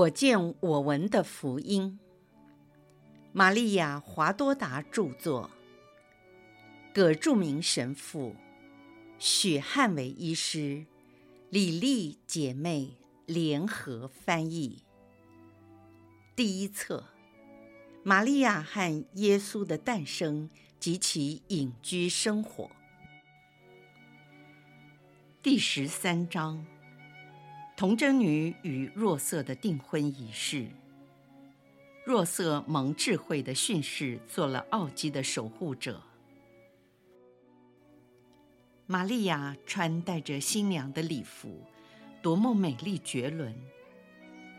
我见我闻的福音，玛利亚·华多达著作，葛著名神父，许汉伟医师，李丽姐妹联合翻译。第一册：玛利亚和耶稣的诞生及其隐居生活。第十三章。童贞女与若瑟的订婚仪式。若瑟蒙智慧的训示，做了奥基的守护者。玛利亚穿戴着新娘的礼服，多么美丽绝伦！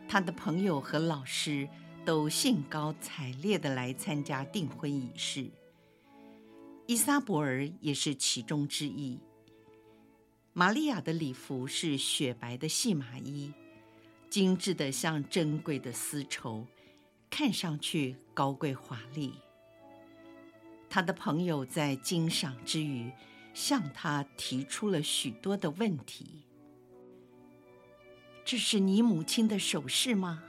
她的朋友和老师都兴高采烈地来参加订婚仪式。伊莎伯尔也是其中之一。玛利亚的礼服是雪白的细麻衣，精致的像珍贵的丝绸，看上去高贵华丽。她的朋友在欣赏之余，向她提出了许多的问题：“这是你母亲的首饰吗？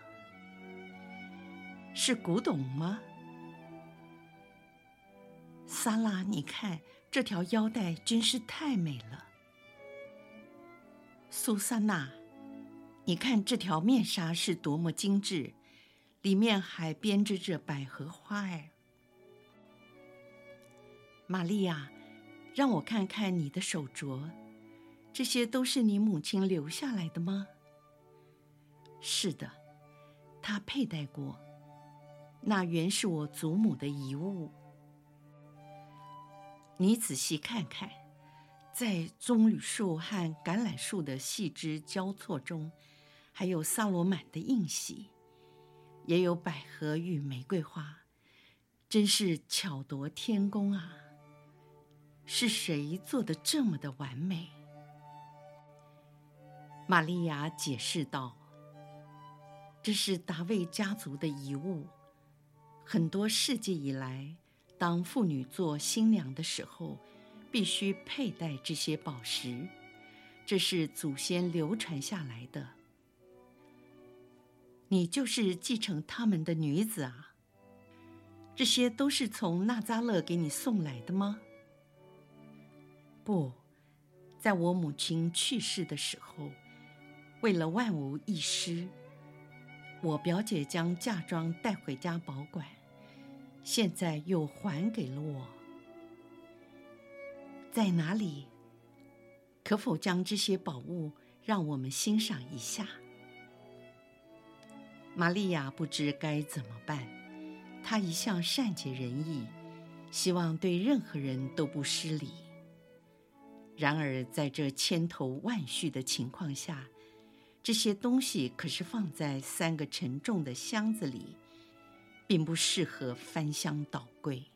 是古董吗？萨拉，你看这条腰带真是太美了。”苏珊娜，你看这条面纱是多么精致，里面还编织着百合花哎。玛利亚，让我看看你的手镯，这些都是你母亲留下来的吗？是的，她佩戴过，那原是我祖母的遗物。你仔细看看。在棕榈树和橄榄树的细枝交错中，还有萨罗满的印玺，也有百合与玫瑰花，真是巧夺天工啊！是谁做的这么的完美？玛利亚解释道：“这是达味家族的遗物，很多世纪以来，当妇女做新娘的时候。”必须佩戴这些宝石，这是祖先流传下来的。你就是继承他们的女子啊？这些都是从纳扎勒给你送来的吗？不，在我母亲去世的时候，为了万无一失，我表姐将嫁妆带回家保管，现在又还给了我。在哪里？可否将这些宝物让我们欣赏一下？玛利亚不知该怎么办。她一向善解人意，希望对任何人都不失礼。然而，在这千头万绪的情况下，这些东西可是放在三个沉重的箱子里，并不适合翻箱倒柜。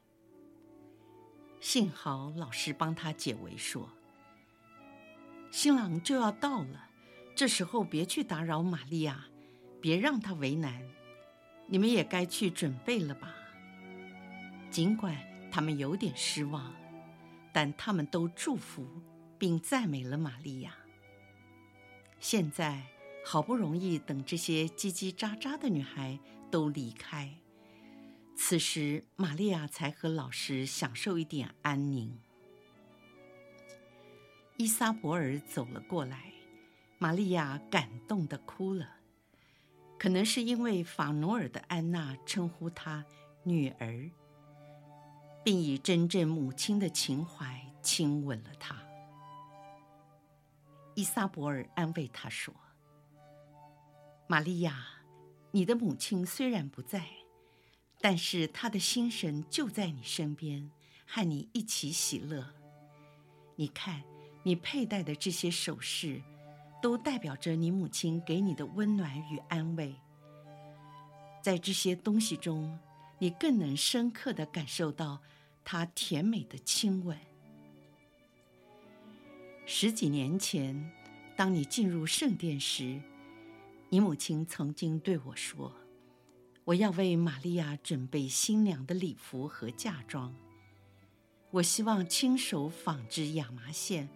幸好老师帮他解围说：“新郎就要到了，这时候别去打扰玛利亚，别让她为难。你们也该去准备了吧？”尽管他们有点失望，但他们都祝福并赞美了玛利亚。现在好不容易等这些叽叽喳喳的女孩都离开。此时，玛利亚才和老师享受一点安宁。依撒伯尔走了过来，玛利亚感动的哭了，可能是因为法努尔的安娜称呼她女儿，并以真正母亲的情怀亲吻了她。依撒伯尔安慰她说：“玛利亚，你的母亲虽然不在。”但是他的心神就在你身边，和你一起喜乐。你看，你佩戴的这些首饰，都代表着你母亲给你的温暖与安慰。在这些东西中，你更能深刻地感受到她甜美的亲吻。十几年前，当你进入圣殿时，你母亲曾经对我说。我要为玛利亚准备新娘的礼服和嫁妆。我希望亲手纺织亚麻线，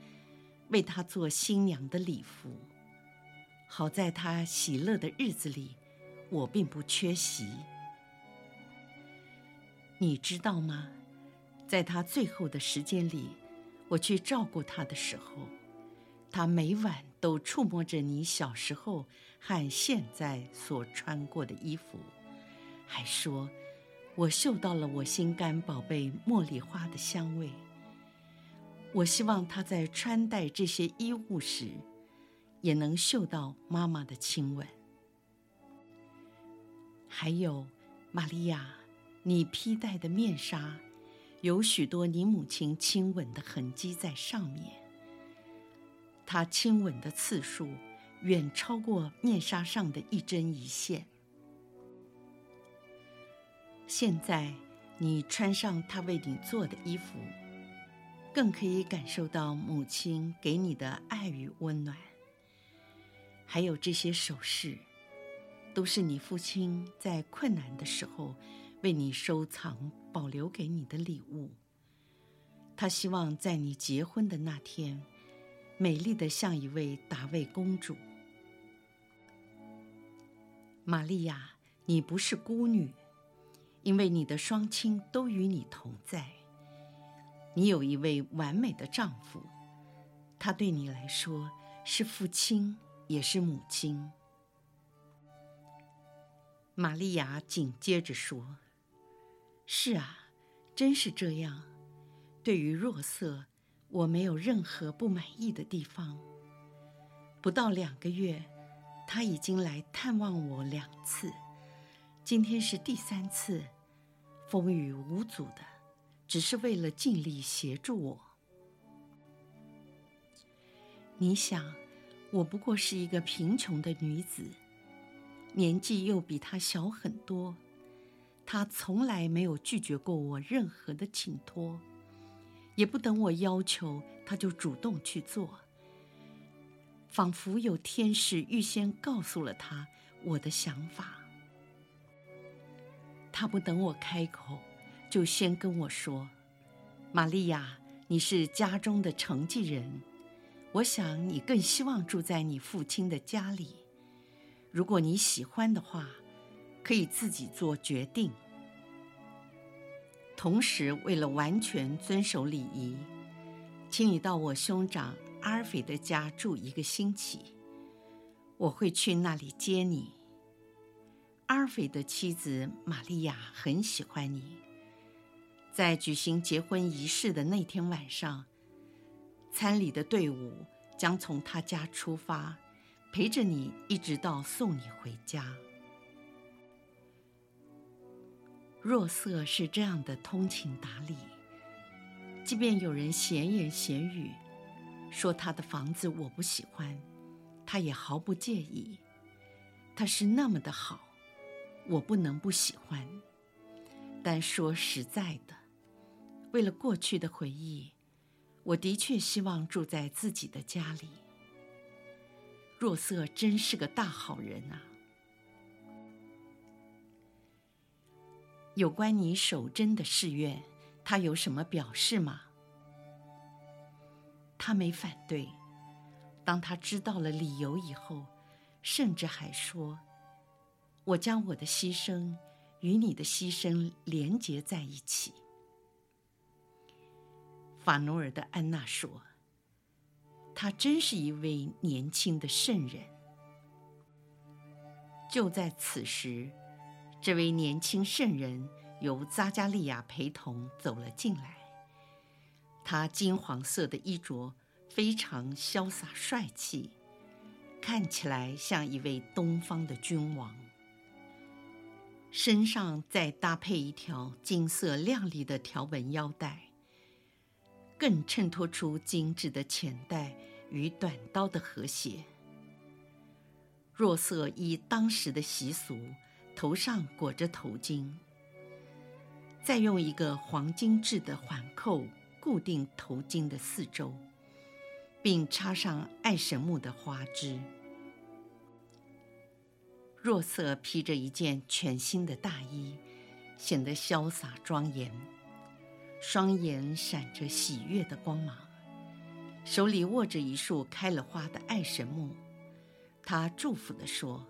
为她做新娘的礼服，好在她喜乐的日子里，我并不缺席。你知道吗？在她最后的时间里，我去照顾她的时候，她每晚都触摸着你小时候和现在所穿过的衣服，还说：“我嗅到了我心肝宝贝茉莉花的香味。”我希望他在穿戴这些衣物时，也能嗅到妈妈的亲吻。还有，玛利亚，你披戴的面纱，有许多你母亲亲吻的痕迹在上面。她亲吻的次数，远超过面纱上的一针一线。现在，你穿上她为你做的衣服。更可以感受到母亲给你的爱与温暖，还有这些首饰，都是你父亲在困难的时候为你收藏、保留给你的礼物。他希望在你结婚的那天，美丽的像一位达味公主。玛利亚，你不是孤女，因为你的双亲都与你同在。你有一位完美的丈夫，他对你来说是父亲，也是母亲。玛利亚紧接着说：“是啊，真是这样。对于若瑟，我没有任何不满意的地方。不到两个月，他已经来探望我两次，今天是第三次，风雨无阻的。”只是为了尽力协助我。你想，我不过是一个贫穷的女子，年纪又比她小很多，她从来没有拒绝过我任何的请托，也不等我要求，她就主动去做，仿佛有天使预先告诉了他我的想法。他不等我开口。就先跟我说，玛利亚，你是家中的承继人，我想你更希望住在你父亲的家里。如果你喜欢的话，可以自己做决定。同时，为了完全遵守礼仪，请你到我兄长阿尔斐的家住一个星期，我会去那里接你。阿尔斐的妻子玛利亚很喜欢你。在举行结婚仪式的那天晚上，参礼的队伍将从他家出发，陪着你一直到送你回家。若瑟是这样的通情达理，即便有人闲言闲语，说他的房子我不喜欢，他也毫不介意。他是那么的好，我不能不喜欢。但说实在的。为了过去的回忆，我的确希望住在自己的家里。若瑟真是个大好人啊！有关你守贞的誓愿，他有什么表示吗？他没反对。当他知道了理由以后，甚至还说：“我将我的牺牲与你的牺牲连结在一起。”法努尔的安娜说：“他真是一位年轻的圣人。”就在此时，这位年轻圣人由扎加利亚陪同走了进来。他金黄色的衣着非常潇洒帅气，看起来像一位东方的君王。身上再搭配一条金色亮丽的条纹腰带。更衬托出精致的浅带与短刀的和谐。若瑟依当时的习俗，头上裹着头巾，再用一个黄金制的环扣固定头巾的四周，并插上爱神木的花枝。若瑟披着一件全新的大衣，显得潇洒庄严。双眼闪着喜悦的光芒，手里握着一束开了花的爱神木，他祝福地说：“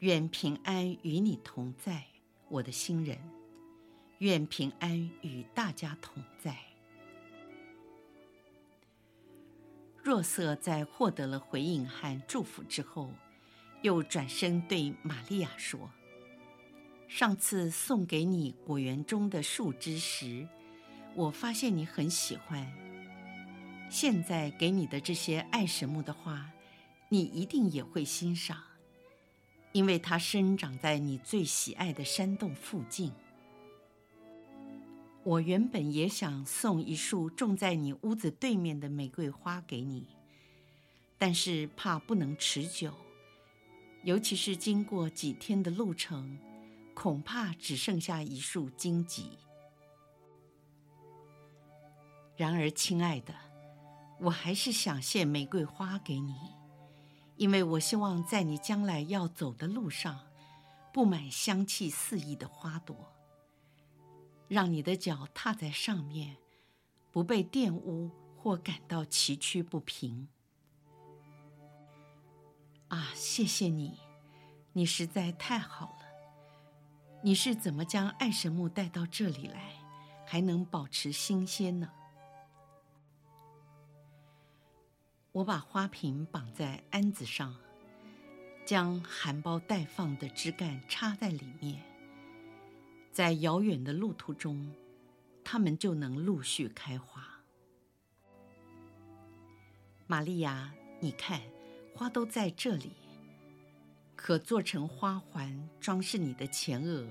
愿平安与你同在，我的新人。愿平安与大家同在。若瑟在获得了回应和祝福之后，又转身对玛利亚说：“上次送给你果园中的树枝时，我发现你很喜欢。现在给你的这些爱神木的花，你一定也会欣赏，因为它生长在你最喜爱的山洞附近。我原本也想送一束种在你屋子对面的玫瑰花给你，但是怕不能持久，尤其是经过几天的路程，恐怕只剩下一束荆棘。然而，亲爱的，我还是想献玫瑰花给你。因为我希望在你将来要走的路上，布满香气四溢的花朵，让你的脚踏在上面，不被玷污或感到崎岖不平。啊，谢谢你，你实在太好了。你是怎么将爱神木带到这里来，还能保持新鲜呢？我把花瓶绑在鞍子上，将含苞待放的枝干插在里面，在遥远的路途中，它们就能陆续开花。玛利亚，你看，花都在这里，可做成花环装饰你的前额，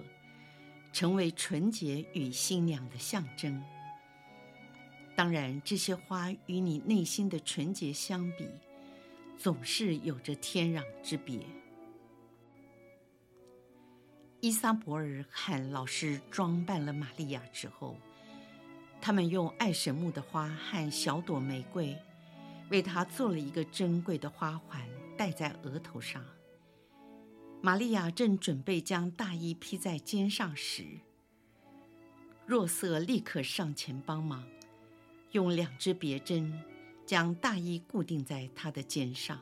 成为纯洁与新娘的象征。当然，这些花与你内心的纯洁相比，总是有着天壤之别。伊撒伯尔和老师装扮了玛利亚之后，他们用爱神木的花和小朵玫瑰，为她做了一个珍贵的花环，戴在额头上。玛利亚正准备将大衣披在肩上时，若瑟立刻上前帮忙。用两支别针将大衣固定在她的肩上。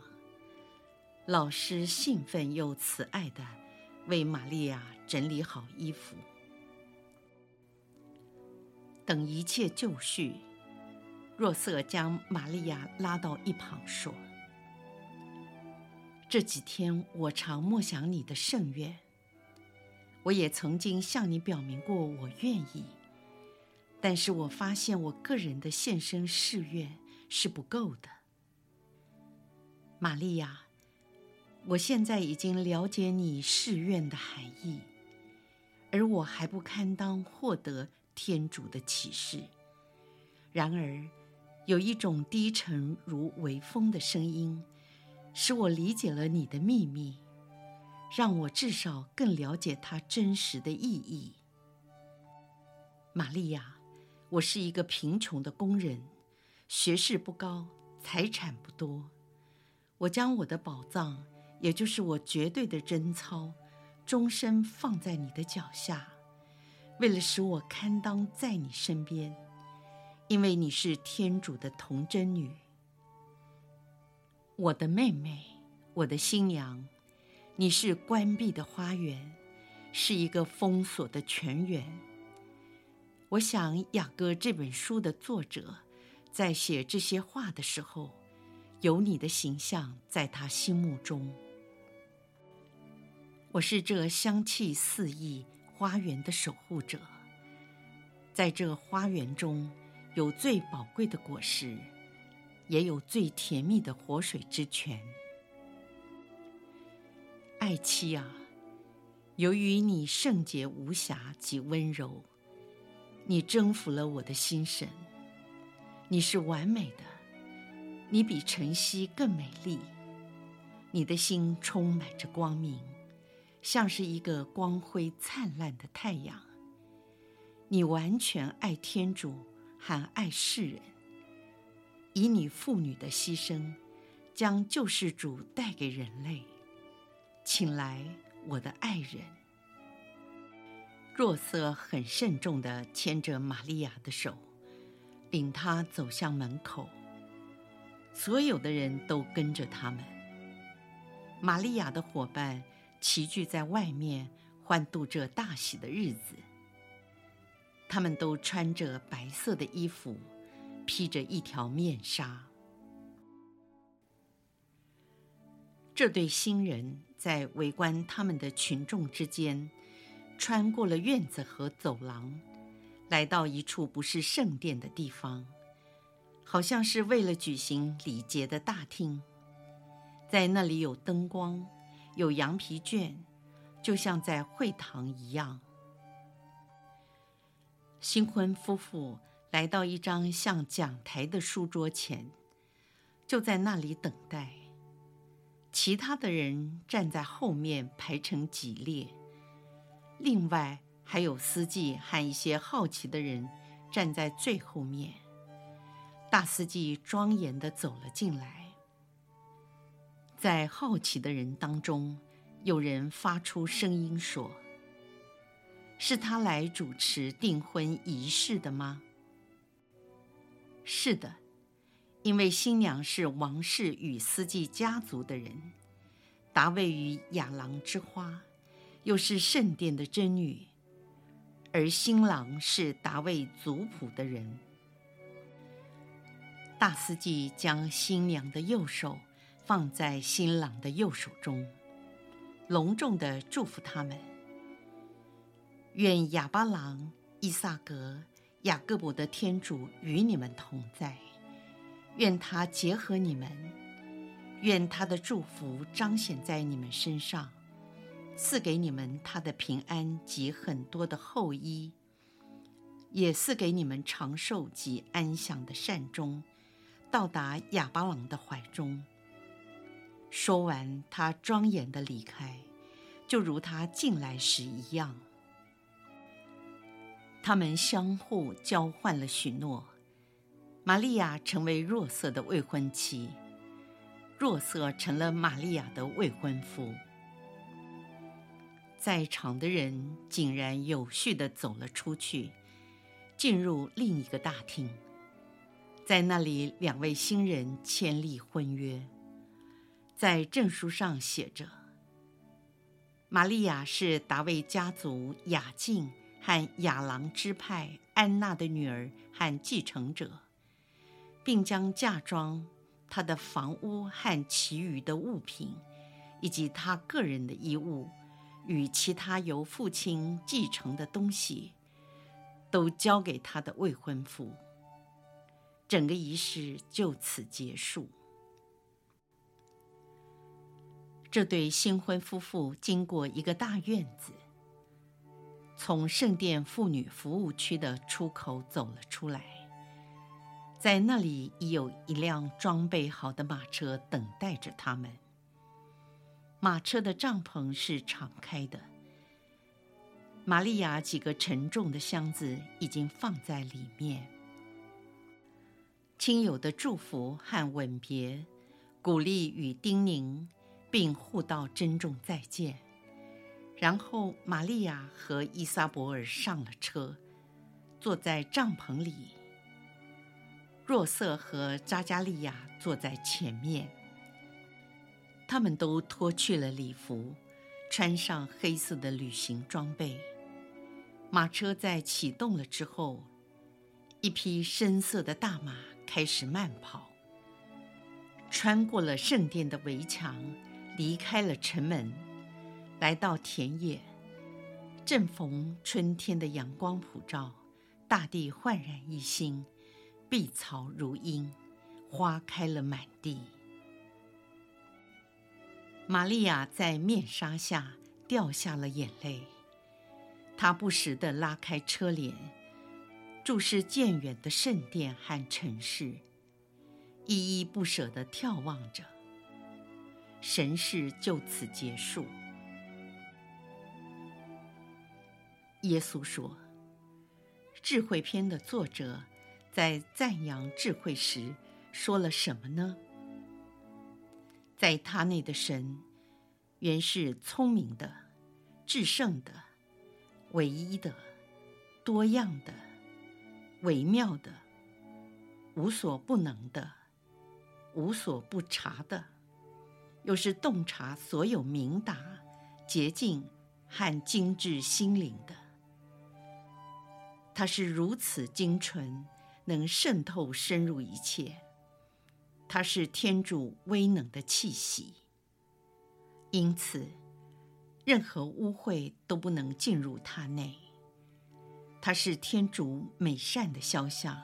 老师兴奋又慈爱地为玛利亚整理好衣服。等一切就绪，若瑟将玛利亚拉到一旁说：“这几天我常默想你的圣愿，我也曾经向你表明过我愿意。”但是我发现，我个人的献身誓愿是不够的。玛利亚，我现在已经了解你誓愿的含义，而我还不堪当获得天主的启示。然而，有一种低沉如微风的声音，使我理解了你的秘密，让我至少更了解它真实的意义。玛利亚。我是一个贫穷的工人，学识不高，财产不多。我将我的宝藏，也就是我绝对的贞操，终身放在你的脚下，为了使我堪当在你身边，因为你是天主的童贞女，我的妹妹，我的新娘。你是关闭的花园，是一个封锁的泉源。我想，《雅歌》这本书的作者，在写这些话的时候，有你的形象在他心目中。我是这香气四溢花园的守护者，在这花园中有最宝贵的果实，也有最甜蜜的活水之泉。爱妻啊，由于你圣洁无瑕及温柔。你征服了我的心神，你是完美的，你比晨曦更美丽，你的心充满着光明，像是一个光辉灿烂的太阳。你完全爱天主，还爱世人，以你妇女的牺牲，将救世主带给人类。请来，我的爱人。若瑟很慎重地牵着玛利亚的手，领她走向门口。所有的人都跟着他们。玛利亚的伙伴齐聚在外面，欢度这大喜的日子。他们都穿着白色的衣服，披着一条面纱。这对新人在围观他们的群众之间，穿过了院子和走廊，来到一处不是圣殿的地方，好像是为了举行礼节的大厅。在那里有灯光，有羊皮卷，就像在会堂一样。新婚夫妇来到一张像讲台的书桌前，就在那里等待。其他的人站在后面排成几列，另外还有司机和一些好奇的人站在最后面。大司机庄严地走了进来，在好奇的人当中，有人发出声音说。是他来主持订婚仪式的吗？是的，因为新娘是王室与司机家族的人，达味与亚郎之花，又是圣殿的真女，而新郎是达味族谱的人。大司祭将新娘的右手放在新郎的右手中，隆重地祝福他们。愿亚巴郎、伊萨格、雅各伯的天主与你们同在，愿他结合你们，愿他的祝福彰显在你们身上，赐给你们他的平安及很多的后裔，也赐给你们长寿及安详的善终，到达亚巴郎的怀中。说完，他庄严地离开，就如他进来时一样。他们相互交换了许诺，玛利亚成为若瑟的未婚妻，若瑟成了玛利亚的未婚夫。在场的人井然有序地走了出去，进入另一个大厅，在那里，两位新人签立婚约，在证书上写着：“玛利亚是达维家族雅敬。”和亚郎支派安娜的女儿和继承者，并将嫁妆、她的房屋和其余的物品，以及她个人的衣物与其他由父亲继承的东西，都交给她的未婚夫。整个仪式就此结束。这对新婚夫妇经过一个大院子。从圣殿妇女服务区的出口走了出来，在那里已有一辆装备好的马车等待着他们。马车的帐篷是敞开的，玛利亚几个沉重的箱子已经放在里面。亲友的祝福和吻别，鼓励与叮咛，并互道珍重再见。然后，玛利亚和伊撒伯尔上了车，坐在帐篷里。若瑟和扎加利亚坐在前面。他们都脱去了礼服，穿上黑色的旅行装备。马车在启动了之后，一匹深色的大马开始慢跑，穿过了圣殿的围墙，离开了城门。来到田野，正逢春天的阳光普照，大地焕然一新，碧草如茵，花开了满地。玛利亚在面纱下掉下了眼泪，她不时地拉开车帘，注视渐远的圣殿和城市，依依不舍地眺望着。神事就此结束。耶稣说：“智慧篇的作者在赞扬智慧时说了什么呢？在他内的神原是聪明的、至圣的、唯一的、多样的、微妙的、无所不能的、无所不察的，又是洞察所有明达、洁净和精致心灵的。它是如此精纯，能渗透深入一切。它是天主威能的气息，因此任何污秽都不能进入它内。它是天主美善的肖像。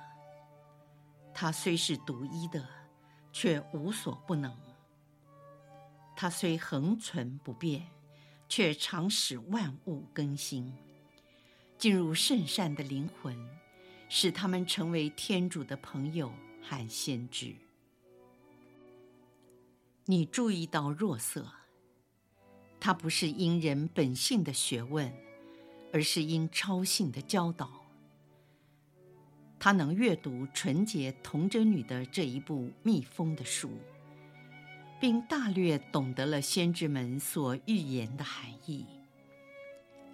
它虽是独一的，却无所不能。它虽恒存不变，却常使万物更新。进入圣善的灵魂，使他们成为天主的朋友和先知。你注意到若瑟，他不是因人本性的学问，而是因超性的教导。他能阅读纯洁童贞女的这一部密封的书，并大略懂得了先知们所预言的含义。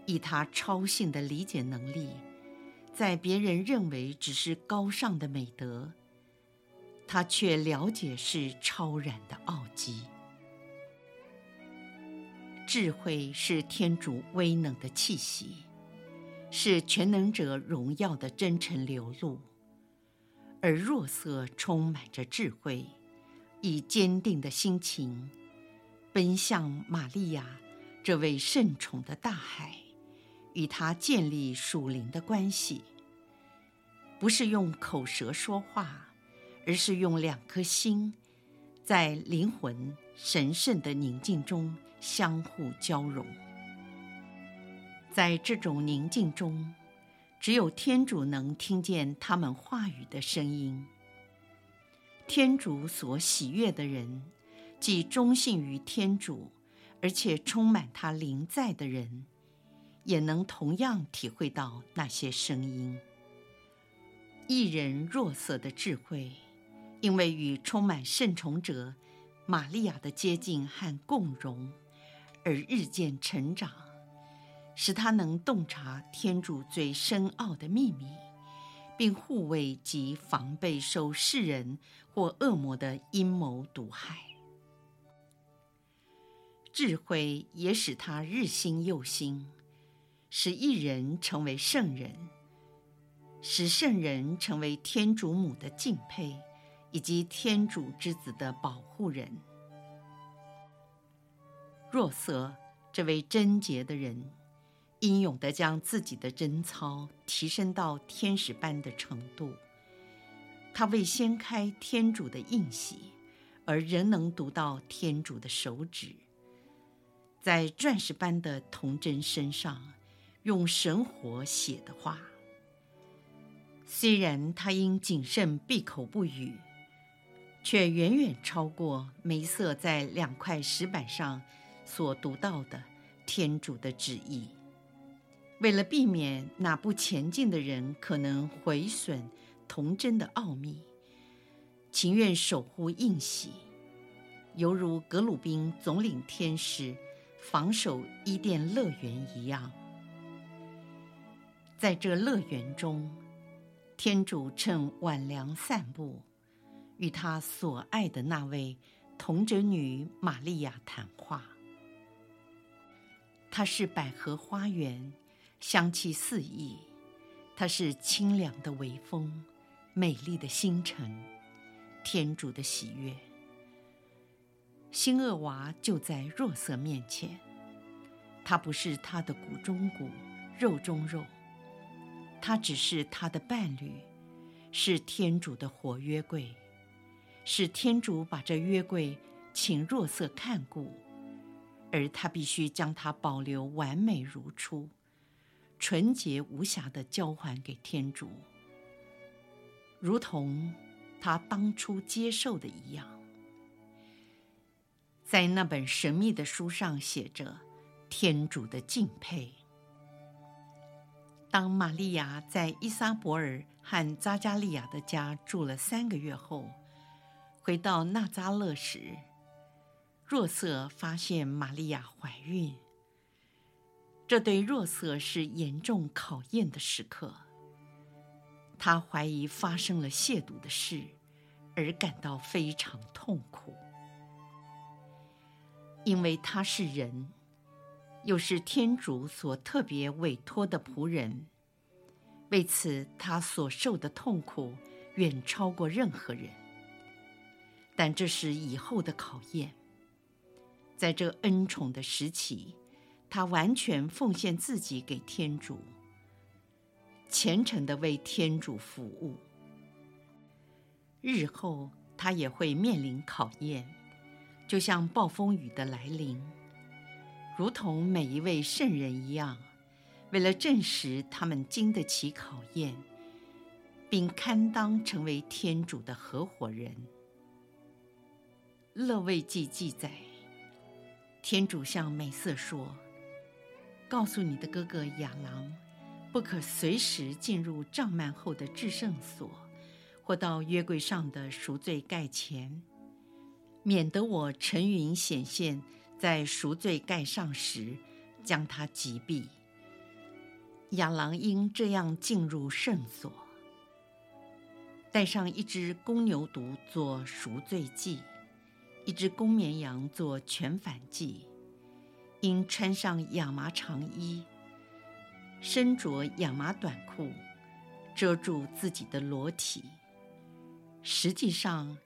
以他超性的理解能力，在别人认为只是高尚的美德，他却了解是超然的奥迹。智慧是天主威能的气息。是全能者荣耀的真诚流露，而弱色充满着智慧，以坚定的心情奔向玛利亚这位圣宠的大海，与他建立属灵的关系。不是用口舌说话，而是用两颗心，在灵魂神圣的宁静中相互交融。在这种宁静中，只有天主能听见他们话语的声音。天主所喜悦的人，既忠信于天主，而且充满他灵在的人，也能同样体会到那些声音。一人若色的智慧，因为与充满圣宠者玛利亚的接近和共融，而日渐成长。使他能洞察天主最深奥的秘密，并护卫及防备受世人或恶魔的阴谋毒害。智慧也使他日新又新，使一人成为圣人，使圣人成为天主母的敬佩，以及天主之子的保护人。若瑟，这位贞洁的人。英勇地将自己的贞操提升到天使般的程度，他为掀开天主的印玺，而仍能读到天主的手指，在钻石般的童贞身上用神火写的话。虽然他因谨慎闭口不语，却远远超过梅瑟在两块石板上所读到的天主的旨意。为了避免那不前进的人可能毁损童贞的奥秘，情愿守护印玺，犹如格鲁宾总领天使防守伊甸乐园一样。在这乐园中，天主趁晚凉散步，与他所爱的那位童贞女玛利亚谈话。她是百合花园。香气四溢，它是清凉的微风，美丽的星辰，天主的喜悦。新厄娃就在若瑟面前，他不是他的骨中骨，肉中肉，他只是他的伴侣，是天主的活约柜，是天主把这约柜请若瑟看顾，而他必须将它保留完美如初。纯洁无瑕地交还给天主，如同他当初接受的一样。在那本神秘的书上写着天主的敬佩。当玛利亚在伊莎伯尔和扎加利亚的家住了三个月后，回到纳扎勒时，若瑟发现玛利亚怀孕。这对若瑟是严重考验的时刻。他怀疑发生了亵渎的事，而感到非常痛苦，因为他是人，又是天主所特别委托的仆人，为此他所受的痛苦远超过任何人。但这是以后的考验。在这恩宠的时期，他完全奉献自己给天主，虔诚地为天主服务。日后他也会面临考验，就像暴风雨的来临。如同每一位圣人一样，为了证实他们经得起考验，并堪当成为天主的合伙人。乐未记记载，天主向美瑟说：“告诉你的哥哥亚郎，不可随时进入帐幔后的至圣所，或到约柜上的赎罪盖前，免得我沉云显现。”在赎罪盖上时，将他击毙。亚郎应这样进入圣所，带上一只公牛犊做赎罪祭，一只公绵羊做全反祭。应穿上亚麻长衣，身着亚麻短裤，遮住自己的裸体。实际上，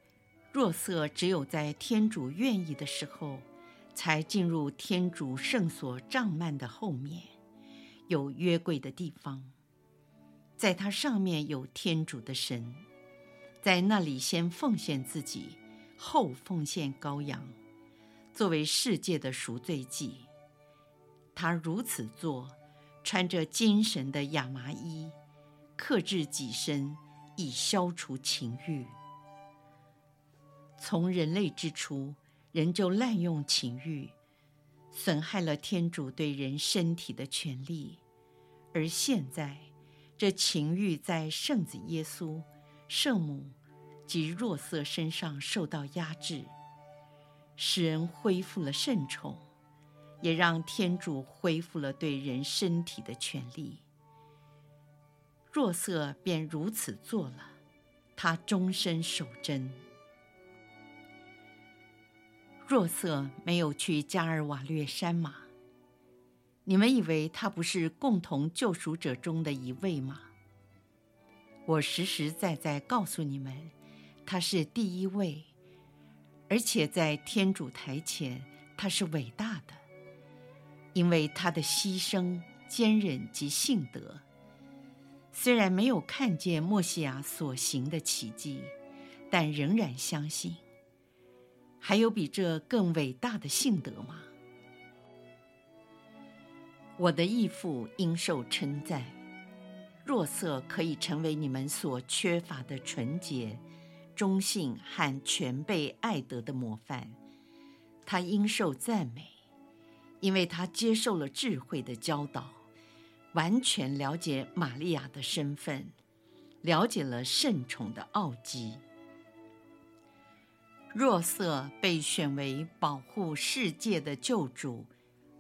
若瑟只有在天主愿意的时候。才进入天主圣所帐幔的后面，有约柜的地方，在它上面有天主的神，在那里先奉献自己，后奉献羔羊，作为世界的赎罪祭。他如此做，穿着精神的亚麻衣，克制己身，以消除情欲。从人类之初。人就滥用情欲，损害了天主对人身体的权利，而现在，这情欲在圣子耶稣、圣母及若瑟身上受到压制，使人恢复了圣宠，也让天主恢复了对人身体的权利。若瑟便如此做了，他终身守贞。若瑟没有去加尔瓦略山吗？你们以为他不是共同救赎者中的一位吗？我实实在在告诉你们，他是第一位，而且在天主台前他是伟大的，因为他的牺牲、坚忍及性德。虽然没有看见默西亚所行的奇迹，但仍然相信。还有比这更伟大的信德吗？我的义父应受称赞，若瑟可以成为你们所缺乏的纯洁、忠信和全备爱德的模范。他应受赞美，因为他接受了智慧的教导，完全了解玛利亚的身份，了解了圣宠的奥迹。若瑟被选为保护世界的救主，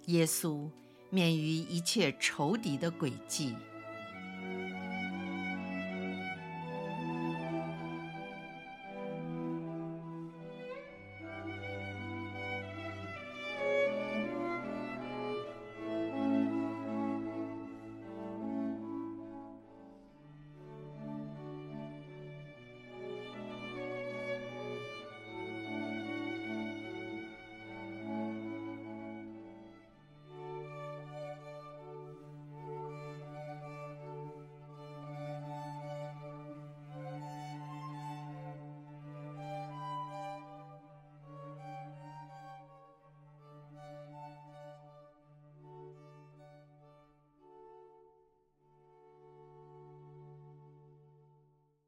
耶稣免于一切仇敌的诡计。